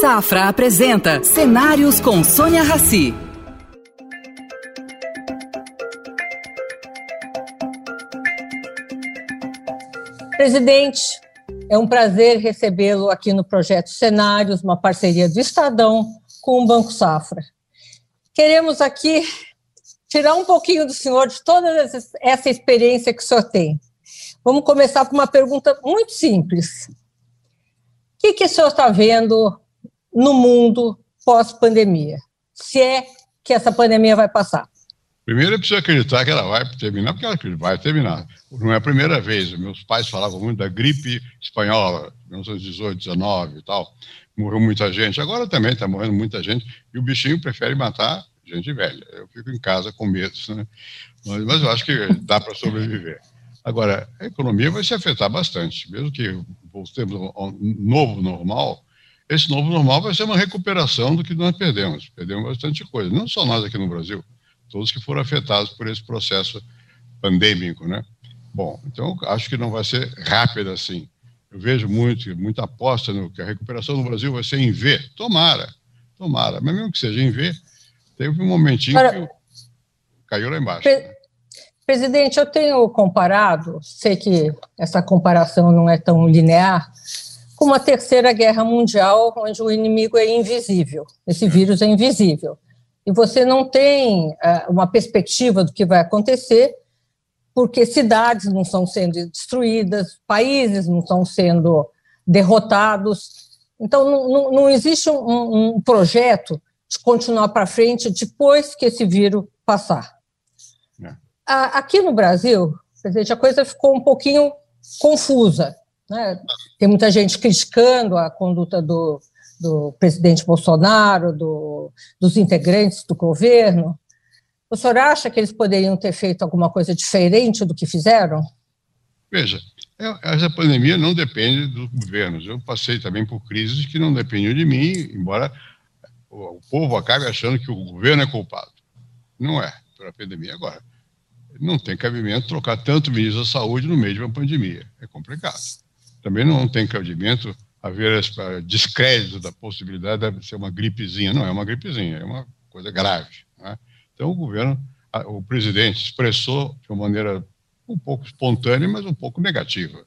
Safra apresenta Cenários com Sônia Rassi. Presidente, é um prazer recebê-lo aqui no projeto Cenários, uma parceria do Estadão com o Banco Safra. Queremos aqui tirar um pouquinho do senhor de toda essa experiência que o senhor tem. Vamos começar com uma pergunta muito simples. O que, que o senhor está vendo no mundo pós-pandemia? Se é que essa pandemia vai passar? Primeiro, eu preciso acreditar que ela vai terminar, porque ela vai terminar. Não é a primeira vez. Meus pais falavam muito da gripe espanhola, 1918, 19 e tal. Morreu muita gente. Agora também está morrendo muita gente. E o bichinho prefere matar gente velha. Eu fico em casa com medo, né? mas, mas eu acho que dá para sobreviver. Agora, a economia vai se afetar bastante, mesmo que voltemos ao novo normal. Esse novo normal vai ser uma recuperação do que nós perdemos. Perdemos bastante coisa, não só nós aqui no Brasil, todos que foram afetados por esse processo pandêmico, né? Bom, então acho que não vai ser rápida assim. Eu vejo muito, muita aposta no que a recuperação no Brasil vai ser em V. Tomara, tomara. Mas mesmo que seja em V, teve um momentinho Para... que caiu lá embaixo. Pre... Né? Presidente, eu tenho comparado, sei que essa comparação não é tão linear, com uma terceira guerra mundial, onde o inimigo é invisível, esse vírus é invisível. E você não tem uh, uma perspectiva do que vai acontecer, porque cidades não estão sendo destruídas, países não estão sendo derrotados. Então, não, não, não existe um, um projeto de continuar para frente depois que esse vírus passar aqui no Brasil, a coisa ficou um pouquinho confusa. Né? Tem muita gente criticando a conduta do, do presidente Bolsonaro, do, dos integrantes do governo. O senhor acha que eles poderiam ter feito alguma coisa diferente do que fizeram? Veja, é, essa pandemia não depende dos governos. Eu passei também por crises que não dependiam de mim, embora o povo acabe achando que o governo é culpado. Não é, pela pandemia. Agora, não tem cabimento trocar tanto ministro da saúde no meio de uma pandemia. É complicado. Também não tem cabimento haver descrédito da possibilidade de ser uma gripezinha. Não é uma gripezinha, é uma coisa grave. Né? Então, o governo, o presidente expressou de uma maneira um pouco espontânea, mas um pouco negativa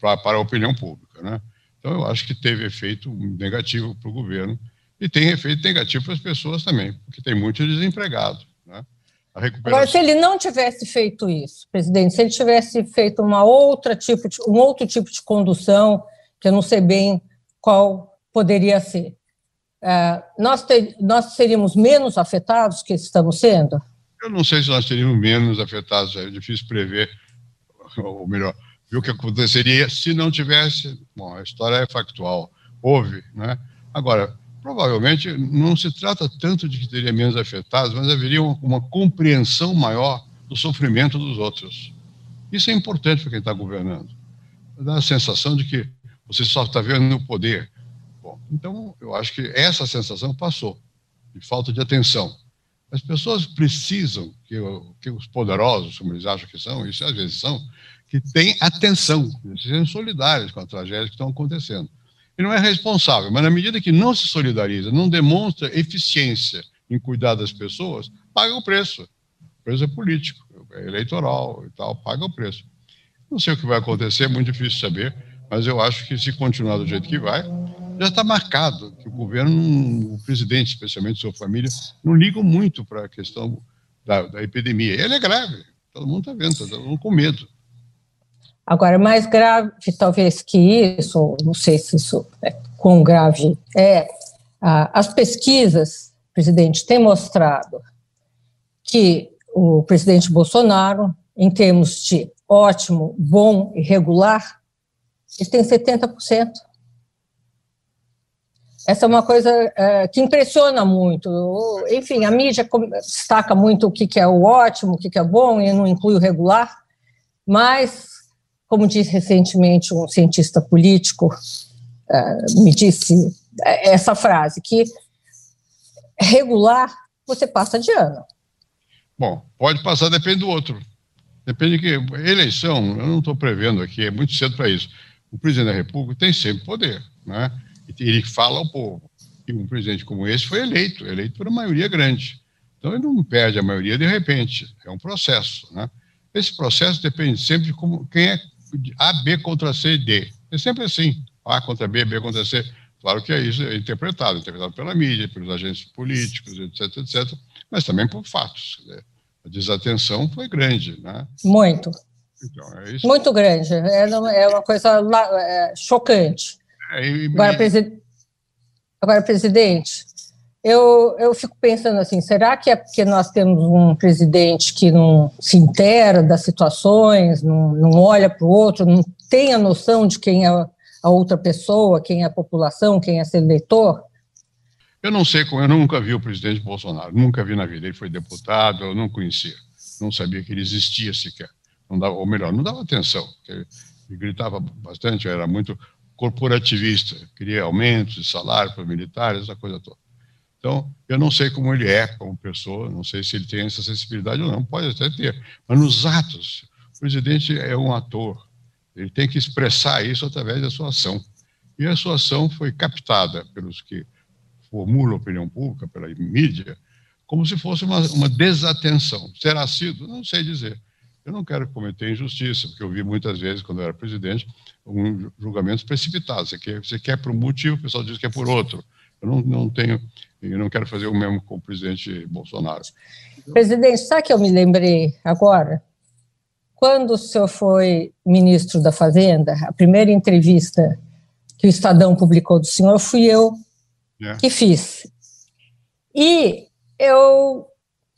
para a opinião pública. Né? Então, eu acho que teve efeito negativo para o governo e tem efeito negativo para as pessoas também, porque tem muito desempregado. Né? Agora, se ele não tivesse feito isso, presidente, se ele tivesse feito uma outra tipo de, um outro tipo de condução, que eu não sei bem qual poderia ser, uh, nós, ter, nós seríamos menos afetados que estamos sendo? Eu não sei se nós teríamos menos afetados, é difícil prever, ou melhor, ver o que aconteceria se não tivesse. Bom, a história é factual, houve, né? Agora, provavelmente não se trata tanto de que teria menos afetados, mas haveria uma, uma compreensão maior do sofrimento dos outros. Isso é importante para quem está governando. Dá a sensação de que você só está vendo o poder. Bom, então, eu acho que essa sensação passou, de falta de atenção. As pessoas precisam que, que os poderosos, como eles acham que são, isso às vezes são, que tenham atenção, que sejam solidários com as tragédias que estão acontecendo e não é responsável, mas na medida que não se solidariza, não demonstra eficiência em cuidar das pessoas, paga o preço. O preço é político, é eleitoral e tal, paga o preço. Não sei o que vai acontecer, é muito difícil saber, mas eu acho que se continuar do jeito que vai, já está marcado que o governo, o presidente, especialmente sua família, não ligam muito para a questão da, da epidemia. Ele é grave, todo mundo está vendo, está todo mundo com medo. Agora, mais grave talvez que isso, não sei se isso é quão grave é, as pesquisas, presidente, têm mostrado que o presidente Bolsonaro, em termos de ótimo, bom e regular, ele tem 70%. Essa é uma coisa é, que impressiona muito. Enfim, a mídia destaca muito o que é o ótimo, o que é bom, e não inclui o regular, mas como disse recentemente um cientista político, uh, me disse essa frase, que regular você passa de ano. Bom, pode passar, depende do outro. Depende de que. Eleição, eu não estou prevendo aqui, é muito cedo para isso. O presidente da República tem sempre poder, né? ele fala ao povo. E um presidente como esse foi eleito, eleito por uma maioria grande. Então ele não perde a maioria de repente, é um processo. Né? Esse processo depende sempre de como, quem é A, B contra C e D. É sempre assim, A contra B, B contra C. Claro que é isso é interpretado, interpretado pela mídia, pelos agentes políticos, etc, etc, mas também por fatos. A desatenção foi grande. Né? Muito. Então, é Muito grande. É, é uma coisa é, chocante. É, e, Agora, presi... Agora, presidente, eu, eu fico pensando assim: será que é porque nós temos um presidente que não se intera das situações, não, não olha para o outro, não tem a noção de quem é a outra pessoa, quem é a população, quem é seu eleitor? Eu não sei como, eu nunca vi o presidente Bolsonaro, nunca vi na vida. Ele foi deputado, eu não conhecia, não sabia que ele existia sequer. Não dava, ou melhor, não dava atenção. Ele gritava bastante, era muito corporativista, queria aumentos de salário para militares, essa coisa toda. Então, eu não sei como ele é como pessoa, não sei se ele tem essa sensibilidade ou não, pode até ter, mas nos atos, o presidente é um ator, ele tem que expressar isso através da sua ação. E a sua ação foi captada pelos que formulam a opinião pública, pela mídia, como se fosse uma, uma desatenção. Será sido? Não sei dizer. Eu não quero cometer injustiça, porque eu vi muitas vezes, quando eu era presidente, um julgamentos precipitados. Você quer, você quer por um motivo, o pessoal diz que é por outro. Eu não, não tenho, eu não quero fazer o mesmo com o presidente Bolsonaro. Presidente, sabe que eu me lembrei agora? Quando o senhor foi ministro da Fazenda, a primeira entrevista que o Estadão publicou do senhor fui eu é. que fiz. E eu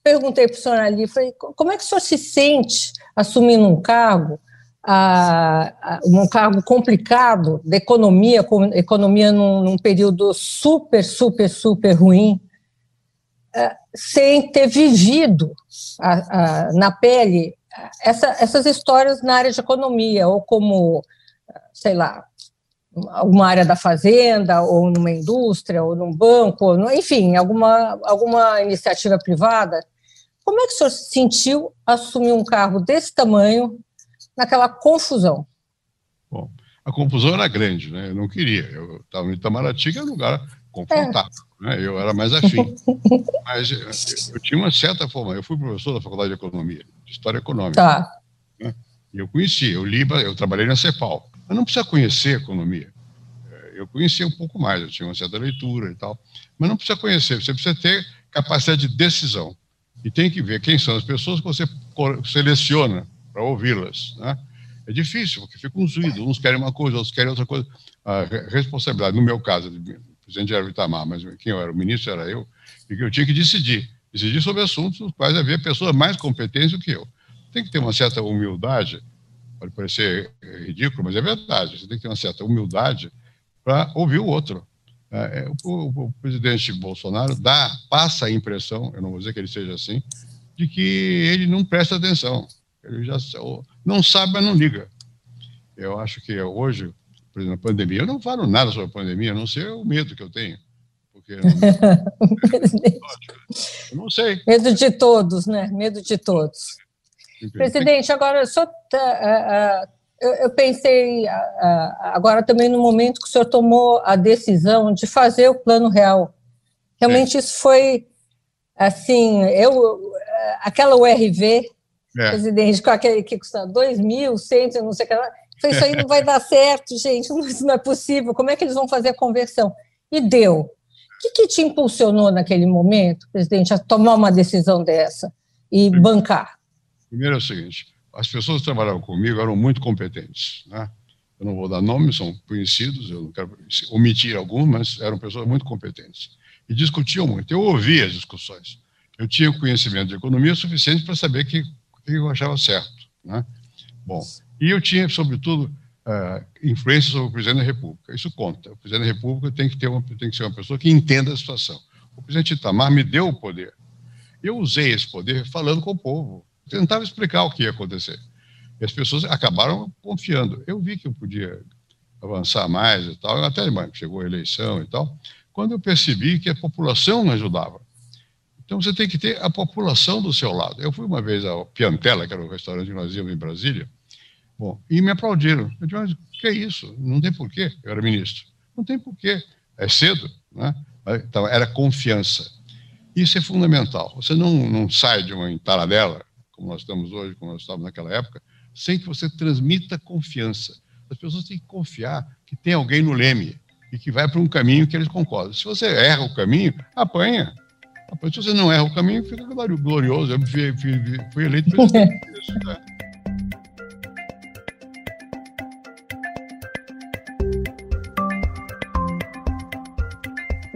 perguntei para o senhor ali, falei, como é que o senhor se sente assumindo um cargo, um cargo complicado da economia, com economia num, num período super, super, super ruim, é, sem ter vivido na pele essa, essas histórias na área de economia, ou como, sei lá, alguma área da fazenda, ou numa indústria, ou num banco, ou, enfim, alguma, alguma iniciativa privada. Como é que o senhor se sentiu assumir um carro desse tamanho, naquela confusão? Bom, a confusão era grande, né? Eu não queria. Eu estava em Itamaraty, que era um lugar confortável. É. Né? Eu era mais afim. Mas eu, eu, tinha uma certa forma. Eu fui professor da Faculdade de Economia, de História Econômica. Tá. Né? E eu conheci, eu li, eu trabalhei na CEPAL. Mas não precisa conhecer economia. É, eu conhecia um pouco mais, eu tinha uma certa leitura e tal. Mas não precisa conhecer, você precisa ter capacidade de decisão e tem que ver quem são as pessoas que você seleciona para ouvi-las. Né? É difícil, porque fica uns ruídos, uns querem uma coisa, outros querem outra coisa. A responsabilidade, no meu caso, o presidente era o Itamar, mas quem eu era, o ministro era eu, e que eu tinha que decidir, decidir sobre assuntos nos quais havia pessoas mais competentes do que eu. Tem que ter uma certa humildade, pode parecer ridículo, mas é verdade, você tem que ter uma certa humildade para ouvir o outro. É, é, o, o, presidente Bolsonaro dá, passa a impressão, eu não vou dizer que ele seja assim, de que ele não presta atenção. Ele já não sabe, mas não liga. Eu acho que hoje, por exemplo, a pandemia, eu não falo nada sobre a pandemia, a não ser o medo que eu tenho. Porque eu não sei. Medo de todos, né? Medo de todos. Presidente, agora, o senhor tá, eu, eu pensei agora também no momento que o senhor tomou a decisão de fazer o plano real. Realmente isso foi assim, eu aquela URV, é. presidente, com aquele que custa 2.100, não sei o que lá, isso aí não vai dar certo, gente, isso não é possível, como é que eles vão fazer a conversão? E deu. O que, que te impulsionou naquele momento, presidente, a tomar uma decisão dessa e bancar? Primeiro é o seguinte, as pessoas que trabalhavam comigo eram muito competentes. Né? Eu não vou dar nomes, são conhecidos, eu não quero omitir alguns, mas eram pessoas muito competentes. E discutiam muito. Eu ouvia as discussões. Eu tinha conhecimento de economia suficiente para saber que, que eu achava certo. Né? Bom, e eu tinha, sobretudo, uh, influência sobre o presidente da República. Isso conta. O presidente da República tem que, ter uma, tem que ser uma pessoa que entenda a situação. O presidente Itamar me deu o poder. Eu usei esse poder falando com o povo, tentava explicar o que ia acontecer. E as pessoas acabaram confiando. Eu vi que eu podia avançar mais e tal, até chegou a eleição e tal, quando eu percebi que a população não ajudava. Então você tem que ter a população do seu lado. Eu fui uma vez ao Piantella, que era o restaurante que nós íamos em Brasília, bom, e me aplaudiram. Eu disse, mas que é isso? Não tem porquê. Eu era ministro. Não tem porquê. é cedo, né? Então, era confiança. Isso é fundamental. Você não, não sai de uma entaladela, como nós estamos hoje, como nós estávamos naquela época, sem que você transmita confiança. As pessoas têm que confiar que tem alguém no leme e que vai para um caminho que eles concordam. Se você erra o caminho, apanha. Se você não erra o caminho, fica glorioso. Eu fui, fui, fui eleito presidente. Né?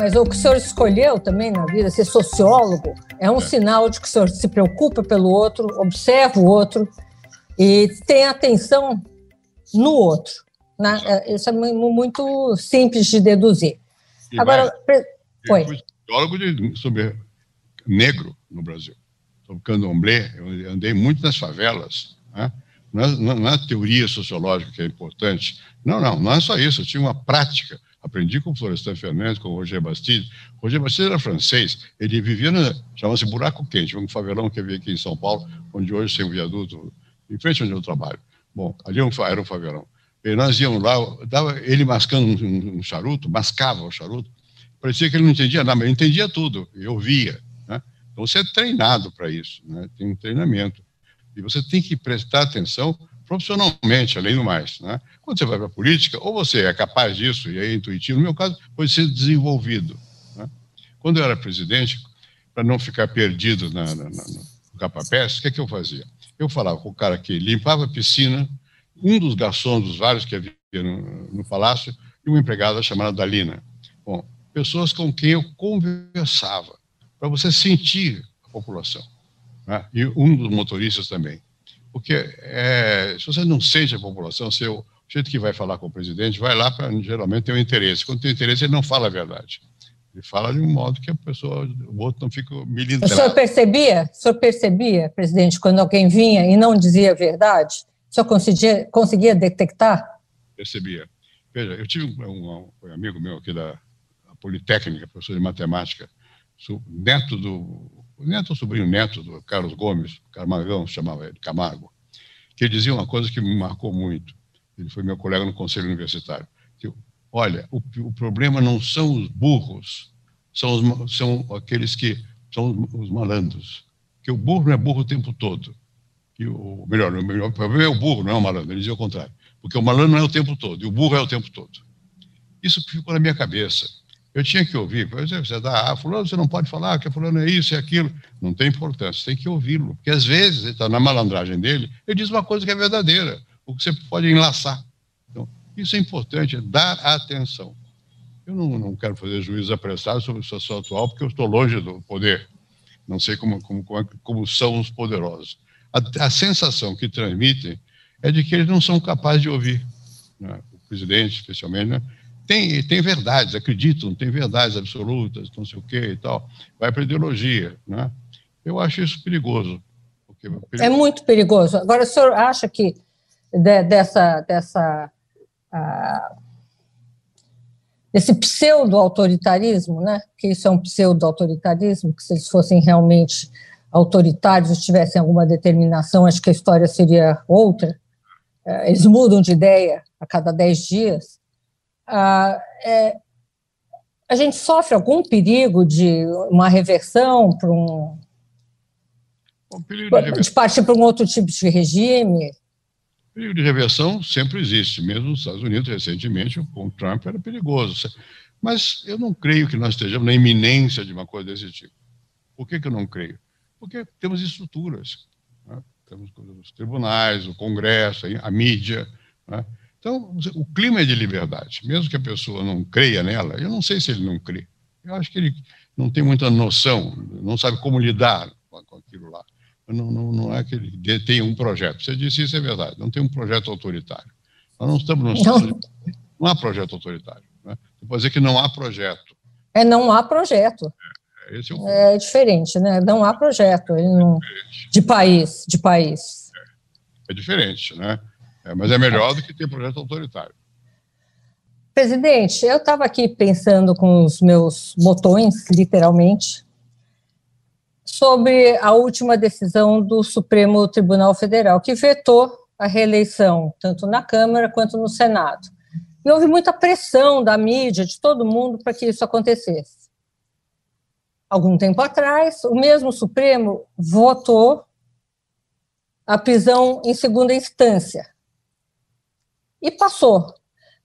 Mas o que o senhor escolheu também na vida, ser sociólogo, é um é. sinal de que o senhor se preocupa pelo outro, observa o outro e tem atenção no outro. Né? É, isso é muito simples de deduzir. E Agora, vai, eu fui sociólogo de, sobre negro no Brasil, sobre candomblé. Eu andei muito nas favelas. Né? Não, é, não é teoria sociológica que é importante. Não, não, não é só isso. Eu tinha uma prática Aprendi com Florestan Fernandes, com Roger Bastide. Roger Bastide era francês, ele vivia, na, chamava-se Buraco Quente, um favelão que havia aqui em São Paulo, onde hoje tem um viaduto, em frente onde eu trabalho. Bom, ali é era um favelão. E nós íamos lá, dava, ele mascando um, um, charuto, mascava o charuto, parecia que ele não entendia nada, mas ele entendia tudo, eu via. Né? Então você é treinado para isso, né? tem um treinamento. E você tem que prestar atenção profissionalmente, além do mais. Né? Quando você vai para a política, ou você é capaz disso, e é intuitivo, no meu caso, pode ser desenvolvido. Né? Quando eu era presidente, para não ficar perdido na, na, na, no capapés, o que, é que eu fazia? Eu falava com o cara que limpava a piscina, um dos garçons dos vários que havia no, no palácio, e uma empregada chamada Dalina. Bom, pessoas com quem eu conversava, para você sentir a população. Né? E um dos motoristas também. Porque é, se você não sente a população, seu, o jeito que vai falar com o presidente, vai lá para geralmente ter um interesse. Quando tem interesse, ele não fala a verdade. Ele fala de um modo que a pessoa, o outro não fica milindrado. O senhor percebia, o senhor percebia, presidente, quando alguém vinha e não dizia a verdade? O senhor conseguia, conseguia detectar? Percebia. Veja, eu tive um, um amigo meu aqui da Politécnica, professor de matemática, neto do neto, o sobrinho neto do Carlos Gomes, Camargão chamava ele, Camargo, que dizia uma coisa que me marcou muito. Ele foi meu colega no conselho universitário. Que, olha, o, o problema não são os burros, são, os, são aqueles que são os, os malandros. Que o burro não é burro o tempo todo. E o melhor, o melhor problema é o burro, não é o malandro. Ele dizia o contrário. Porque o malandro não é o tempo todo, e o burro é o tempo todo. Isso ficou na minha cabeça. Eu tinha que ouvir. Por exemplo, você dá, ah, fulano, você não pode falar que fulano é isso é aquilo. Não tem importância, tem que ouvi-lo. Porque às vezes, ele está na malandragem dele, ele diz uma coisa que é verdadeira, o que você pode enlaçar. Então, isso é importante, é dar atenção. Eu não, não quero fazer juízo apressado sobre a situação atual, porque eu estou longe do poder. Não sei como, como, como são os poderosos. A, a, sensação que transmitem é de que eles não são capazes de ouvir. Né? O presidente, especialmente, né? Tem, tem verdades, acreditam, tem verdades absolutas, não sei o quê e tal. Vai para ideologia, né? Eu acho isso perigoso, é perigoso. É muito perigoso. Agora, o senhor acha que de, dessa, dessa uh, desse pseudo-autoritarismo, né? que isso é um pseudo-autoritarismo, que se eles fossem realmente autoritários, tivessem alguma determinação, acho que a história seria outra. Uh, eles mudam de ideia a cada dez dias. Ah, é, a gente sofre algum perigo de uma reversão para um. um de, de partir para um outro tipo de regime? O perigo de reversão sempre existe, mesmo nos Estados Unidos, recentemente, com o Trump era perigoso. Mas eu não creio que nós estejamos na iminência de uma coisa desse tipo. Por que, que eu não creio? Porque temos estruturas. Né? Temos os tribunais, o Congresso, a mídia. Né? Então, o clima é de liberdade. Mesmo que a pessoa não creia nela, eu não sei se ele não crê. Eu acho que ele não tem muita noção, não sabe como lidar com aquilo lá. Não, não, não é que ele tenha um projeto. Você disse isso, é verdade. Não tem um projeto autoritário. Nós não estamos no não. não há projeto autoritário. Né? Você pode dizer que não há projeto. É, não há projeto. É, esse é, o é diferente, né? Não há projeto não... é de país, de país. É, é diferente, né? É, mas é melhor do que ter projeto autoritário. Presidente, eu estava aqui pensando com os meus botões, literalmente, sobre a última decisão do Supremo Tribunal Federal, que vetou a reeleição, tanto na Câmara quanto no Senado. E houve muita pressão da mídia, de todo mundo, para que isso acontecesse. Algum tempo atrás, o mesmo Supremo votou a prisão em segunda instância. E passou.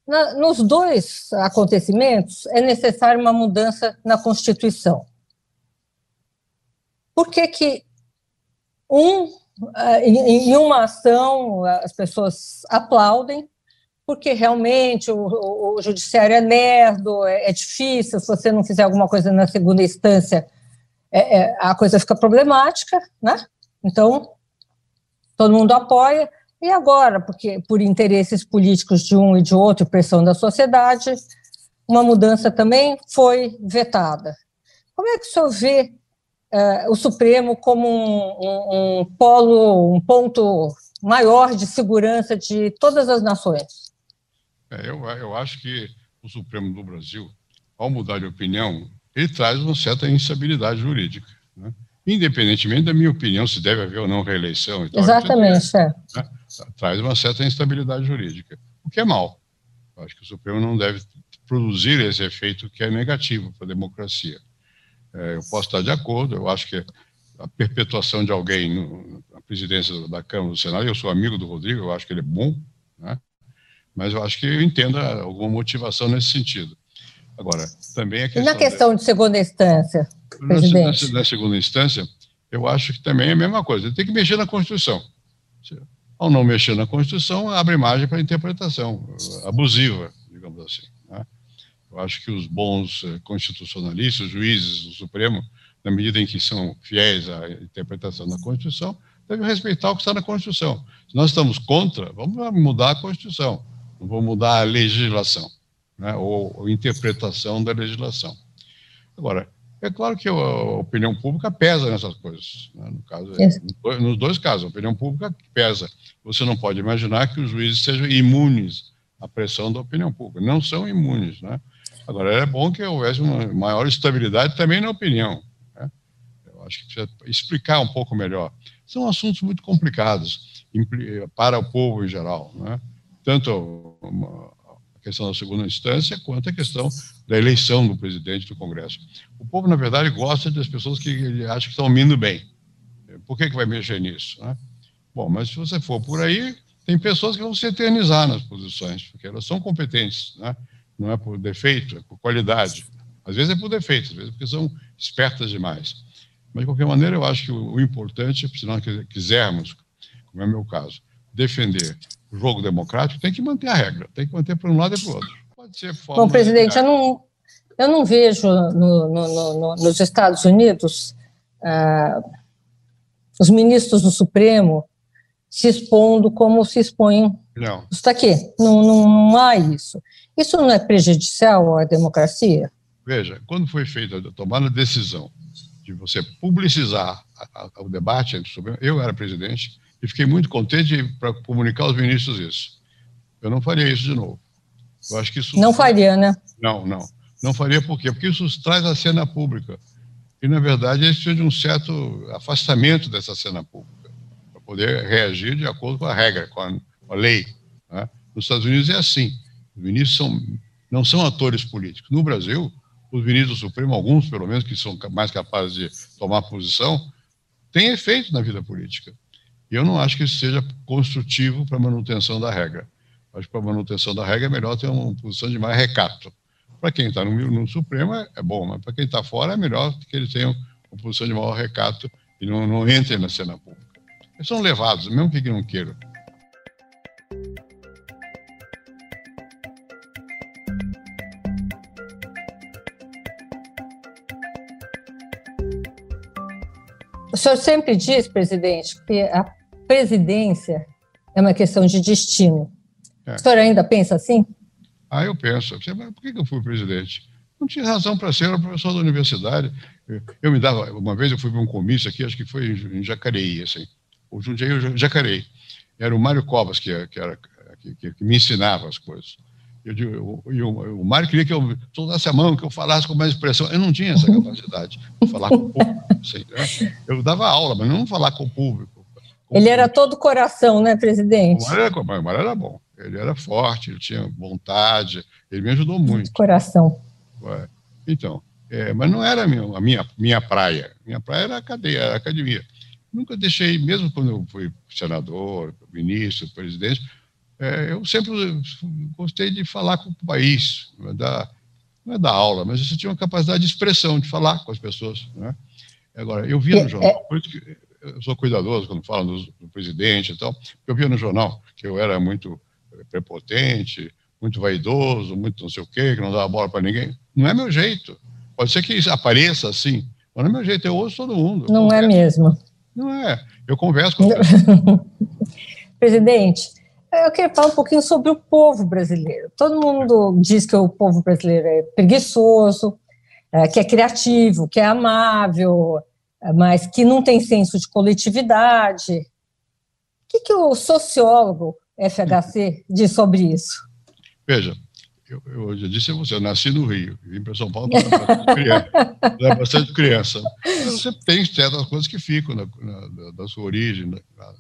Na, nos dois acontecimentos, é necessária uma mudança na Constituição. Por que, que um, eh, em uma ação as pessoas aplaudem, porque realmente o, o, o judiciário é lerdo, é, é, difícil, se você não fizer alguma coisa na segunda instância, é, é, a coisa fica problemática, né? Então, todo mundo apoia. E agora, porque por interesses políticos de um e de outro, pressão da sociedade, uma mudança também foi vetada. Como é que o senhor vê uh, o Supremo como um, um, um polo, um ponto maior de segurança de todas as nações? É, eu, eu acho que o Supremo do Brasil, ao mudar de opinião, ele traz uma certa instabilidade jurídica. Né? Independentemente da minha opinião, se deve haver ou não reeleição. Tal, Exatamente, é. Né? Traz uma certa instabilidade jurídica, o que é mal. Eu acho que o Supremo não deve produzir esse efeito que é negativo para a democracia. É, eu posso estar de acordo, eu acho que a perpetuação de alguém no, na presidência da Câmara do Senado, eu sou amigo do Rodrigo, eu acho que ele é bom, né? mas eu acho que eu entendo alguma motivação nesse sentido. Agora, também a questão. E na questão de segunda instância, presidente? Na, na, segunda instância, eu acho que também é a mesma coisa. Ele tem que mexer na Constituição. Ao não mexer na Constituição, abre margem para interpretação abusiva, digamos assim. Né? Eu acho que os bons eh, constitucionalistas, juízes do Supremo, na medida em que são fiéis à interpretação da Constituição, devem respeitar o que está na Constituição. Se nós estamos contra, vamos mudar a Constituição, não vamos mudar a legislação, né, ou, ou interpretação da legislação. Agora, é claro que a opinião pública pesa nessas coisas. Né? No caso, é. nos dois casos, a opinião pública pesa. Você não pode imaginar que os juízes sejam imunes à pressão da opinião pública. Não são imunes, né? Agora, é bom que houvesse uma maior estabilidade também na opinião. Né? Eu acho que precisa explicar um pouco melhor. São assuntos muito complicados para o povo em geral, né? tanto questão da segunda instância quanto a questão da eleição do presidente do Congresso. O povo, na verdade, gosta das pessoas que acham que estão indo bem. Por que, que vai mexer nisso? Né? Bom, mas se você for por aí, tem pessoas que vão se eternizar nas posições, porque elas são competentes. Né? não é por defeito, é por qualidade. Às vezes é por defeito, às vezes é porque são espertas demais. Mas, de qualquer maneira, eu acho que o, importante, se nós quisermos, como é o meu caso, defender jogo democrático, tem que manter a regra, tem que manter para um lado e para o outro. Pode ser forma Bom, presidente, eu não, eu não vejo no, no, no, nos Estados Unidos ah, os ministros do Supremo se expondo como se expõem. Não. Está aqui, não, não, não há isso. Isso não é prejudicial à democracia? Veja, quando foi feita a tomada de decisão de você publicizar o debate entre o Supremo, eu era presidente e fiquei muito contente para comunicar aos ministros isso. Eu não faria isso de novo. Eu acho que isso não faria, né? Não, não, não faria por quê? Porque isso traz a cena pública e na verdade eles precisam de um certo afastamento dessa cena pública para poder reagir de acordo com a regra, com a, com a lei. Né? Nos Estados Unidos é assim. Os ministros são, não são atores políticos. No Brasil, os ministros do Supremo, alguns pelo menos, que são mais capazes de tomar posição, têm efeito na vida política. Eu não acho que isso seja construtivo para a manutenção da regra. Acho que para a manutenção da regra é melhor ter uma posição de mais recato. Para quem está no, no, Supremo é, é bom, mas para quem está fora é melhor que eles tenham uma posição de maior recato e não, não entrem na cena pública. Eles são levados, mesmo que não queiram. Senhor sempre diz, presidente, que a presidência é uma questão de destino. É. O senhor ainda pensa assim? Ah, eu penso. Por que eu fui presidente? Não tinha razão para ser, era professor da universidade. Eu me dava, uma vez eu fui para um comício aqui, acho que foi em Jacareí, assim, o Jundiaí, o Jacareí. Era o Mário Covas que, que, era, que, que me ensinava as coisas. Eu eu, eu, o Mário queria que eu soltasse a mão, que eu falasse com mais expressão. Eu não tinha essa capacidade de falar com o público. Assim, né? Eu dava aula, mas não falar com o público. Com Ele o era todo coração, né, presidente? O Mário era, o Mário era bom. Ele era forte, ele tinha vontade, ele me ajudou muito. Coração. Então, é, mas não era a minha, a minha, minha praia. Minha praia era a cadeia, era a academia. Nunca deixei, mesmo quando eu fui senador, ministro, presidente, é, eu sempre gostei de falar com o país, é, da, não é da aula, mas você tinha uma capacidade de expressão, de falar com as pessoas. Né? Agora, eu via no jornal, é por isso que eu sou cuidadoso quando falo do, do presidente e tal, eu via no jornal que eu era muito prepotente, muito vaidoso, muito não sei o quê, que não dava bola para ninguém. Não é meu jeito. Pode ser que apareça assim, mas não é meu jeito, eu ouço todo mundo. Não é mesmo. Não é. Eu converso com Presidente, eu queria falar um pouquinho sobre o povo brasileiro. Todo mundo diz que o povo brasileiro é preguiçoso, é, que é criativo, que é amável, é, mas que não tem senso de coletividade. O que, que o sociólogo FHC diz sobre isso? Veja, eu, eu já disse a você, eu nasci no Rio, vim para São Paulo bastante criança. Era bastante criança. Você tem certas coisas que ficam na, na, da sua origem, da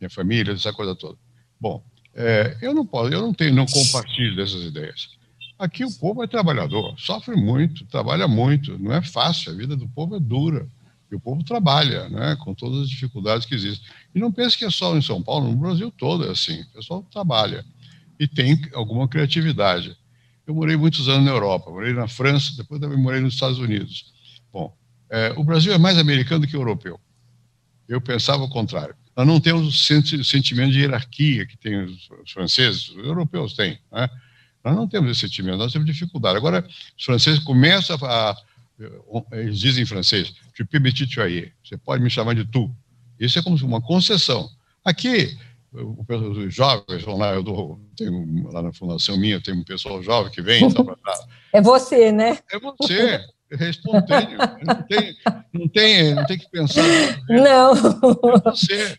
minha família, essa coisa toda. Bom, é, eu não posso, eu não tenho, não compartilho dessas ideias. Aqui o povo é trabalhador, sofre muito, trabalha muito, não é fácil, a vida do povo é dura. E o povo trabalha, né, com todas as dificuldades que existem. E não pense que é só em São Paulo, no Brasil todo é assim. O pessoal trabalha e tem alguma criatividade. Eu morei muitos anos na Europa, morei na França, depois também morei nos Estados Unidos. Bom, é, o Brasil é mais americano do que europeu. Eu pensava o contrário. Nós não temos o sentimento de hierarquia que tem os, franceses, os europeus têm. Né? Nós não temos esse sentimento, nós temos dificuldade. Agora, os franceses começam a. Eles dizem em francês, je peux me tutoyer, você pode me chamar de tu. Isso é como uma concessão. Aqui, os jovens vão lá, eu dou, tenho lá na fundação minha, tem um pessoal jovem que vem. Tá é você, né? É você, é espontâneo. Não tem, não tem, não tem que pensar. Não. É você.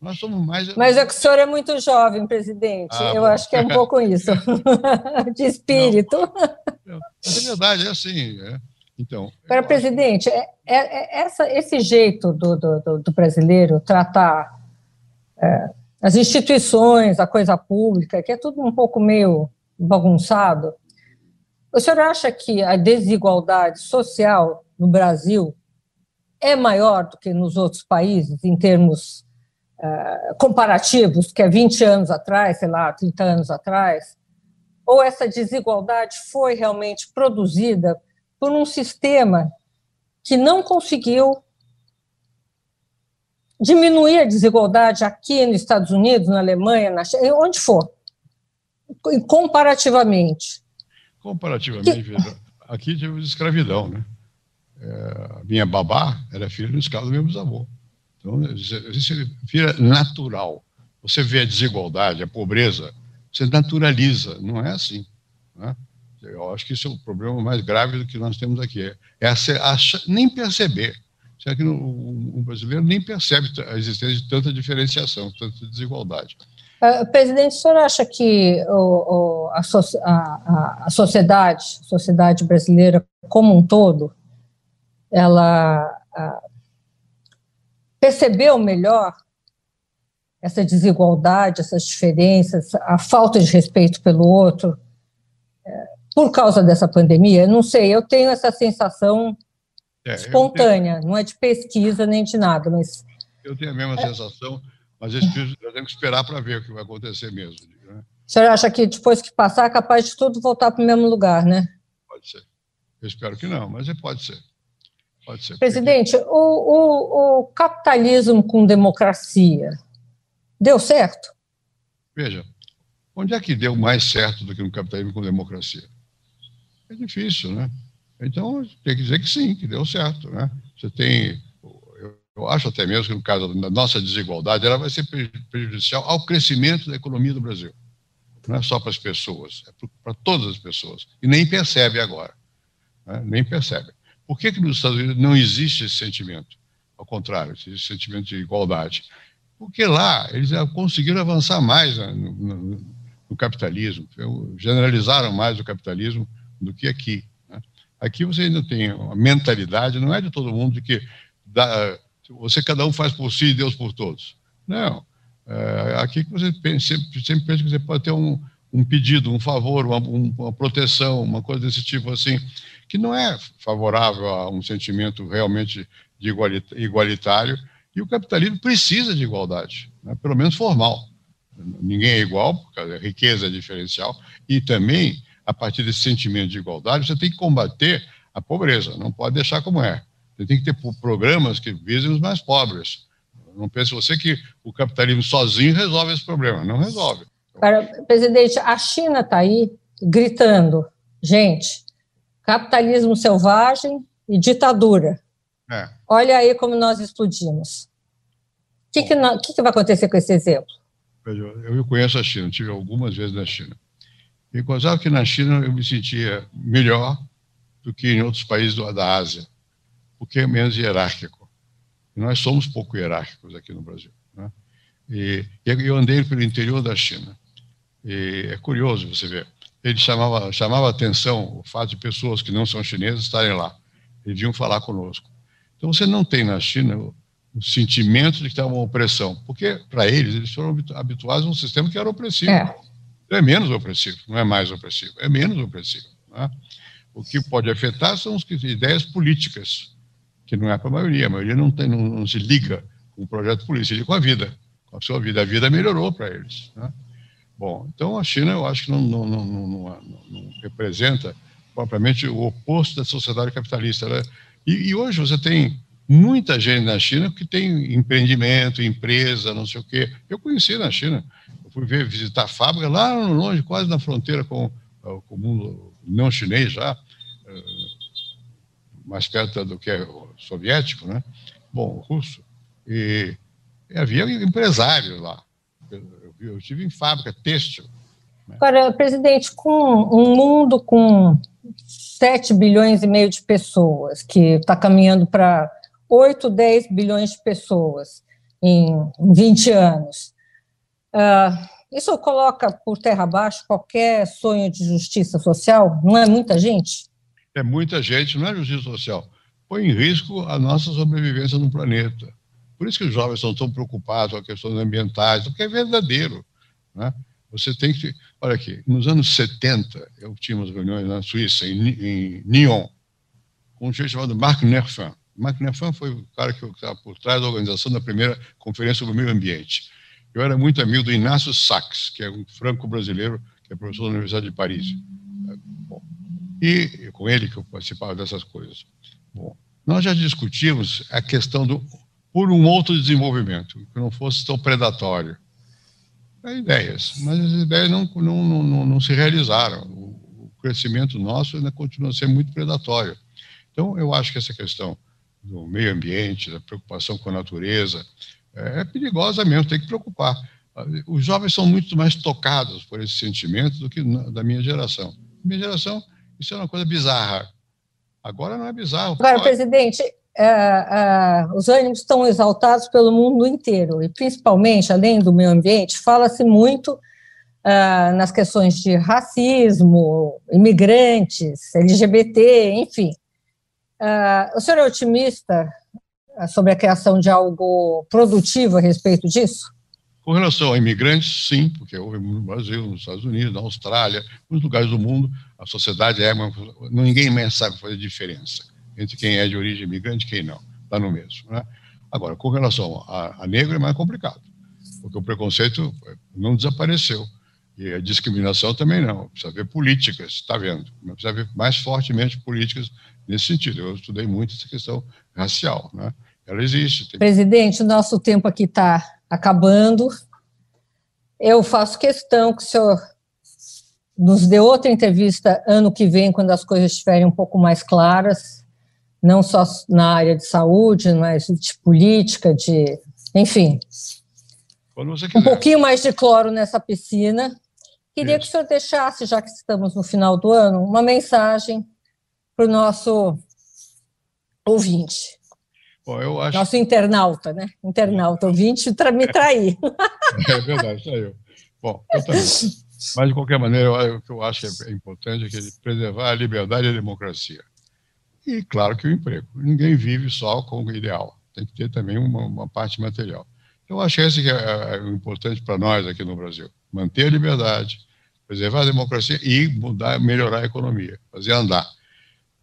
Nós somos mais. Mas é que o senhor é muito jovem, presidente. Ah, eu bom. acho que é um pouco isso, de espírito. Não, é verdade, é assim. É. Então. Para presidente, é, é, é, essa, esse jeito do, do, do brasileiro tratar é, as instituições, a coisa pública, que é tudo um pouco meio bagunçado. O senhor acha que a desigualdade social no Brasil é maior do que nos outros países, em termos comparativos, que é 20 anos atrás, sei lá, 30 anos atrás? Ou essa desigualdade foi realmente produzida por um sistema que não conseguiu diminuir a desigualdade aqui nos Estados Unidos, na Alemanha, na China, onde for, comparativamente. Comparativamente, que... aqui tivemos escravidão, né? É, minha babá era filha do escravo do meu bisavô. Então, isso vira natural. Você vê a desigualdade, a pobreza, você naturaliza, não é assim. Né? Eu acho que isso é o problema mais grave do que nós temos aqui. É, é nem perceber Será que o, brasileiro nem percebe a existência de tanta diferenciação, tanta desigualdade? Uh, presidente, o senhor acha que o, o, a, a, a, sociedade, sociedade brasileira como um todo, ela percebeu melhor essa desigualdade, essas diferenças, a falta de respeito pelo outro, uh, por causa dessa pandemia? Não sei, eu tenho essa sensação é, espontânea, tenho... não é de pesquisa nem de nada, mas... Eu tenho a mesma é. sensação, mas eu tenho que esperar para ver o que vai acontecer mesmo. Né? O senhor acha que depois que passar é capaz de tudo voltar para o mesmo lugar, né? Pode ser. Eu espero que não, mas pode ser. Presidente, o, o, o capitalismo com democracia deu certo? Veja, onde é que deu mais certo do que no capitalismo com democracia? É difícil, né? Então, tem que dizer que sim, que deu certo. Né? Você tem, eu, eu acho até mesmo que no caso da nossa desigualdade, ela vai ser prejudicial ao crescimento da economia do Brasil. Não é só para as pessoas, é para todas as pessoas. E nem percebe agora. Né? Nem percebe. Por que, que nos Estados Unidos não existe esse sentimento? Ao contrário, esse sentimento de igualdade. Porque lá eles conseguiram avançar mais né, no, no, no capitalismo, generalizaram mais o capitalismo do que aqui. Aqui você ainda tem uma mentalidade, não é de todo mundo de que dá, você cada um faz por si e Deus por todos. Não. É, aqui que você sempre, sempre pensa que você pode ter um, um pedido, um favor, uma, uma, proteção, uma coisa desse tipo assim, que não é favorável a um sentimento realmente de igualitário, e o capitalismo precisa de igualdade, né, pelo menos formal. Ninguém é igual, porque a riqueza é diferencial, e também, a partir desse sentimento de igualdade, você tem que combater a pobreza, não pode deixar como é. Você tem que ter programas que visem os mais pobres. Não pense você que o capitalismo sozinho resolve esse problema, não resolve. Para, presidente, a China está aí gritando, gente, capitalismo selvagem e ditadura. É. Olha aí como nós explodimos. O que, que, que, vai acontecer com esse exemplo? Eu conheço a China, tive algumas vezes na China. E gozava que na China eu me sentia melhor do que em outros países da Ásia, porque é menos hierárquico. E nós somos pouco hierárquicos aqui no Brasil. Né? E, eu andei pelo interior da China. E é curioso você ver. Ele chamava, chamava atenção o fato de pessoas que não são chinesas estarem lá. Eles vinham falar conosco. Então você não tem na China o, o sentimento de que está uma opressão, porque para eles, eles foram habituados a um sistema que era opressivo. É. é menos opressivo, não é mais opressivo, é menos opressivo. Né? O que pode afetar são as ideias políticas, que não é para a maioria. A maioria não, tem, não, não se liga com o projeto político, se liga com a vida, com a sua vida. A vida melhorou para eles. Né? Bom, então a China eu acho que não, não, não, não, representa propriamente o oposto da sociedade capitalista. Né? E, e, hoje você tem muita gente na China que tem empreendimento, empresa, não sei o quê. Eu conheci na China, eu fui ver, visitar a fábrica lá longe, quase na fronteira com, com o mundo não chinês já, eh, mais perto do que é soviético, né? Bom, russo. E, e havia empresários lá eu estive em fábrica têxtil. Né? Agora, presidente, com um mundo com 7 bilhões e meio de pessoas, que está caminhando para 8, 10 bilhões de pessoas em 20 anos, uh, isso coloca por terra abaixo qualquer sonho de justiça social? Não é muita gente? É muita gente, não é justiça social. Põe em risco a nossa sobrevivência no planeta. Por isso que os jovens estão tão preocupados com questões ambientais, porque é verdadeiro. Né? Você tem que. Olha aqui, nos anos 70, eu tinha umas reuniões na Suíça, em, em Nyon, com um sujeito chamado Marc Nerfin. Marc Nerfin foi o cara que estava por trás da organização da primeira Conferência sobre o Meio Ambiente. Eu era muito amigo do Inácio Sachs, que é um franco-brasileiro, que é professor da Universidade de Paris. Bom, e com ele que eu participava dessas coisas. Bom, nós já discutimos a questão do por um outro desenvolvimento, que não fosse tão predatório. É ideias, mas as ideias não, não, não, não se realizaram. O, crescimento nosso ainda continua a ser muito predatório. Então, eu acho que essa questão do meio ambiente, da preocupação com a natureza, é, é perigosa mesmo, tem que preocupar. Os jovens são muito mais tocados por esse sentimento do que da minha geração. Minha geração, isso é uma coisa bizarra. Agora não é bizarro. Agora, presidente, uh, uh, os ânimos estão exaltados pelo mundo inteiro, e principalmente, além do meio ambiente, fala-se muito uh, nas questões de racismo, imigrantes, LGBT, enfim. o senhor é otimista sobre a criação de algo produtivo a respeito disso? Com relação a imigrantes, sim, porque houve no Brasil, nos Estados Unidos, na Austrália, muitos lugares do mundo, a sociedade é. Ninguém mais sabe fazer diferença entre quem é de origem imigrante e quem não, está no mesmo. Né? Agora, com relação a, a negro é mais complicado, porque o preconceito não desapareceu. E a discriminação também não. Precisa ver políticas, está vendo? Precisa ver mais fortemente políticas nesse sentido. Eu estudei muito essa questão racial. Né? Ela existe. Tem... Presidente, o nosso tempo aqui está acabando. Eu faço questão que o senhor nos dê outra entrevista ano que vem, quando as coisas estiverem um pouco mais claras não só na área de saúde, mas de política, de. Enfim. Um pouquinho mais de cloro nessa piscina. Queria Isso. que o senhor deixasse, já que estamos no final do ano, uma mensagem para o nosso ouvinte. Bom, acho... Nosso internauta, né? Internauta, ouvinte, tra me trair. É verdade, saiu. Bom, eu também. Mas, de qualquer maneira, o que eu acho que é importante é que preservar a liberdade e a democracia. E, claro, que o emprego. Ninguém vive só com o ideal. Tem que ter também uma, uma parte material. Eu acho que esse que é, é o importante para nós aqui no Brasil. Manter a liberdade, preservar a democracia e mudar, melhorar a economia, fazer andar.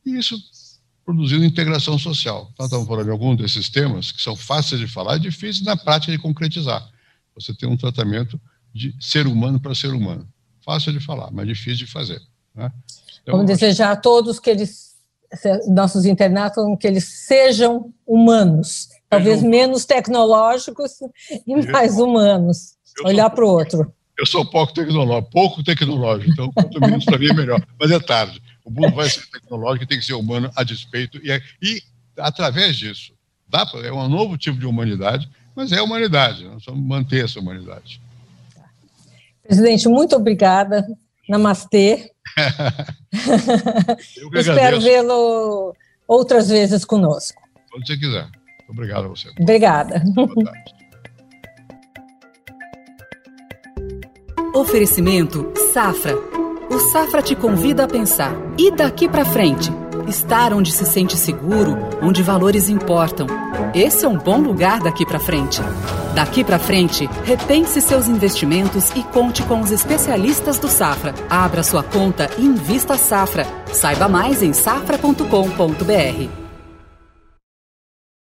E isso produzindo integração social. Nós estamos falando de alguns desses temas que são fáceis de falar e difíceis na prática de concretizar. Você tem um tratamento de ser humano para ser humano. Fácil de falar, mas difícil de fazer. Né? Então, Vamos desejar a todos que eles, nossos internatos, que eles sejam humanos, talvez menos tecnológicos e mais humanos. Olhar para o outro. Eu sou pouco tecnológico, pouco tecnológico, então quanto menos para mim é melhor. Mas é tarde. O mundo vai ser tecnológico e tem que ser humano a despeito. E, e através disso, dá pra, é um novo tipo de humanidade, mas é humanidade. Nós vamos manter essa humanidade. Presidente, muito obrigada. Namastê. Espero vê-lo outras vezes conosco. Quando você quiser. Obrigado a você. Obrigada. Oferecimento Safra. O Safra te convida a pensar. E daqui para frente? Estar onde se sente seguro, onde valores importam. Esse é um bom lugar daqui para frente. Daqui para frente, repense seus investimentos e conte com os especialistas do Safra. Abra sua conta e invista Safra. Saiba mais em safra.com.br.